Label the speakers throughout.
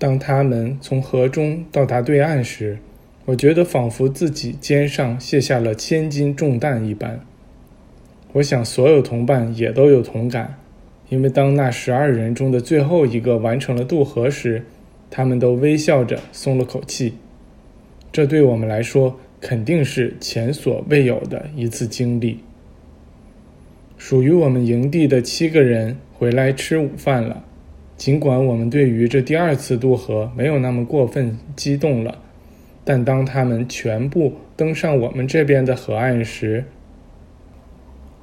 Speaker 1: 当他们从河中到达对岸时，我觉得仿佛自己肩上卸下了千斤重担一般。我想所有同伴也都有同感，因为当那十二人中的最后一个完成了渡河时，他们都微笑着松了口气。这对我们来说肯定是前所未有的一次经历。属于我们营地的七个人回来吃午饭了，尽管我们对于这第二次渡河没有那么过分激动了。但当他们全部登上我们这边的河岸时，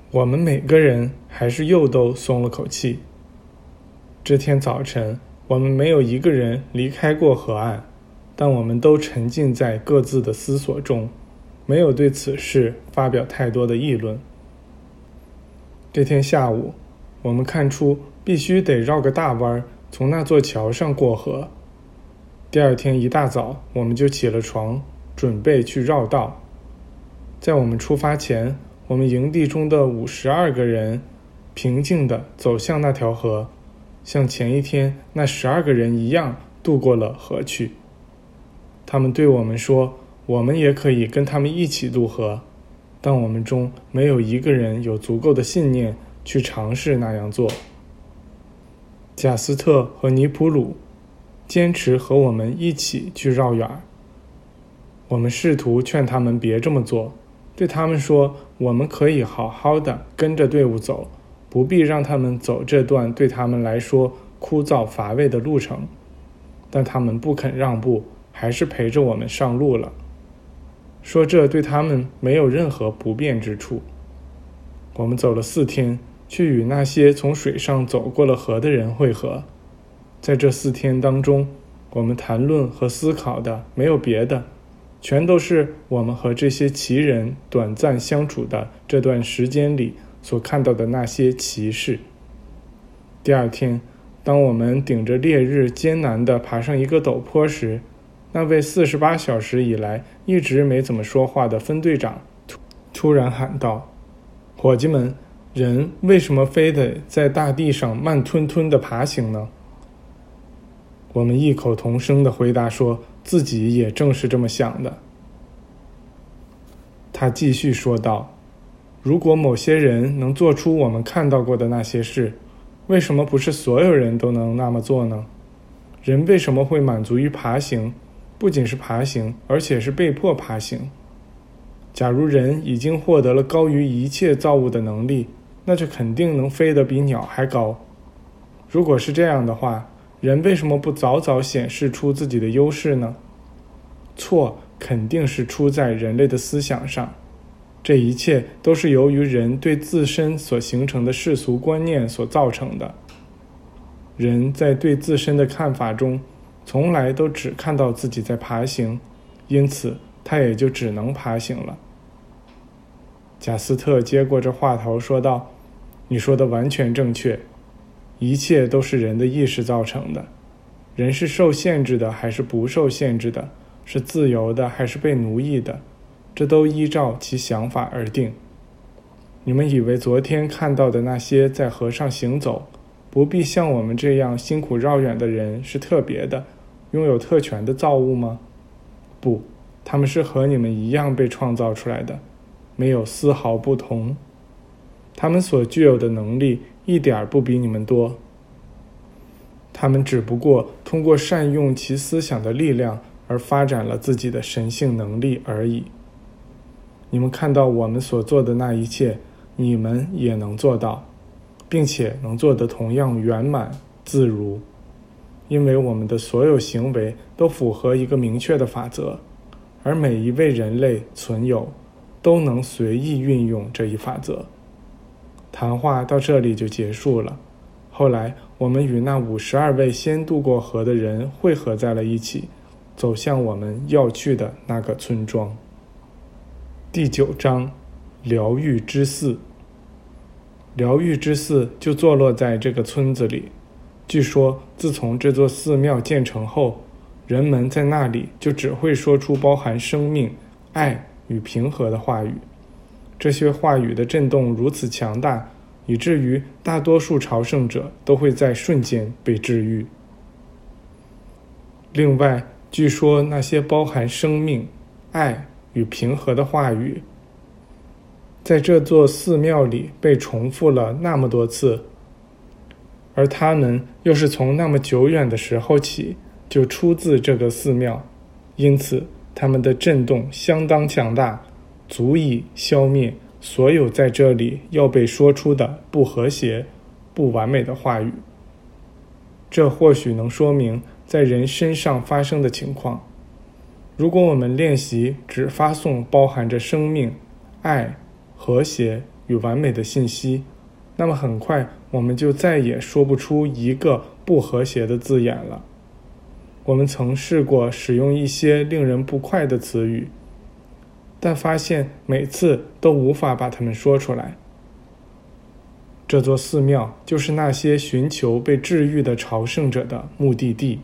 Speaker 1: 我们每个人还是又都松了口气。这天早晨，我们没有一个人离开过河岸，但我们都沉浸在各自的思索中，没有对此事发表太多的议论。这天下午，我们看出必须得绕个大弯儿，从那座桥上过河。第二天一大早，我们就起了床，准备去绕道。在我们出发前，我们营地中的五十二个人平静地走向那条河，像前一天那十二个人一样渡过了河去。他们对我们说：“我们也可以跟他们一起渡河。”但我们中没有一个人有足够的信念去尝试那样做。贾斯特和尼普鲁。坚持和我们一起去绕远。我们试图劝他们别这么做，对他们说：“我们可以好好的跟着队伍走，不必让他们走这段对他们来说枯燥乏味的路程。”但他们不肯让步，还是陪着我们上路了，说这对他们没有任何不便之处。我们走了四天，去与那些从水上走过了河的人会合。在这四天当中，我们谈论和思考的没有别的，全都是我们和这些奇人短暂相处的这段时间里所看到的那些奇事。第二天，当我们顶着烈日艰难地爬上一个陡坡时，那位四十八小时以来一直没怎么说话的分队长突突然喊道：“伙计们，人为什么非得在大地上慢吞吞地爬行呢？”我们异口同声的回答说：“自己也正是这么想的。”他继续说道：“如果某些人能做出我们看到过的那些事，为什么不是所有人都能那么做呢？人为什么会满足于爬行？不仅是爬行，而且是被迫爬行。假如人已经获得了高于一切造物的能力，那就肯定能飞得比鸟还高。如果是这样的话，”人为什么不早早显示出自己的优势呢？错肯定是出在人类的思想上，这一切都是由于人对自身所形成的世俗观念所造成的。人在对自身的看法中，从来都只看到自己在爬行，因此他也就只能爬行了。贾斯特接过这话头说道：“你说的完全正确。”一切都是人的意识造成的，人是受限制的还是不受限制的，是自由的还是被奴役的，这都依照其想法而定。你们以为昨天看到的那些在河上行走，不必像我们这样辛苦绕远的人是特别的，拥有特权的造物吗？不，他们是和你们一样被创造出来的，没有丝毫不同。他们所具有的能力。一点儿不比你们多。他们只不过通过善用其思想的力量而发展了自己的神性能力而已。你们看到我们所做的那一切，你们也能做到，并且能做得同样圆满自如，因为我们的所有行为都符合一个明确的法则，而每一位人类存有都能随意运用这一法则。谈话到这里就结束了。后来，我们与那五十二位先渡过河的人汇合在了一起，走向我们要去的那个村庄。第九章，疗愈之寺。疗愈之寺就坐落在这个村子里。据说，自从这座寺庙建成后，人们在那里就只会说出包含生命、爱与平和的话语。这些话语的震动如此强大，以至于大多数朝圣者都会在瞬间被治愈。另外，据说那些包含生命、爱与平和的话语，在这座寺庙里被重复了那么多次，而它们又是从那么久远的时候起就出自这个寺庙，因此它们的震动相当强大，足以消灭所有在这里要被说出的不和谐、不完美的话语。这或许能说明。在人身上发生的情况。如果我们练习只发送包含着生命、爱、和谐与完美的信息，那么很快我们就再也说不出一个不和谐的字眼了。我们曾试过使用一些令人不快的词语，但发现每次都无法把它们说出来。这座寺庙就是那些寻求被治愈的朝圣者的目的地。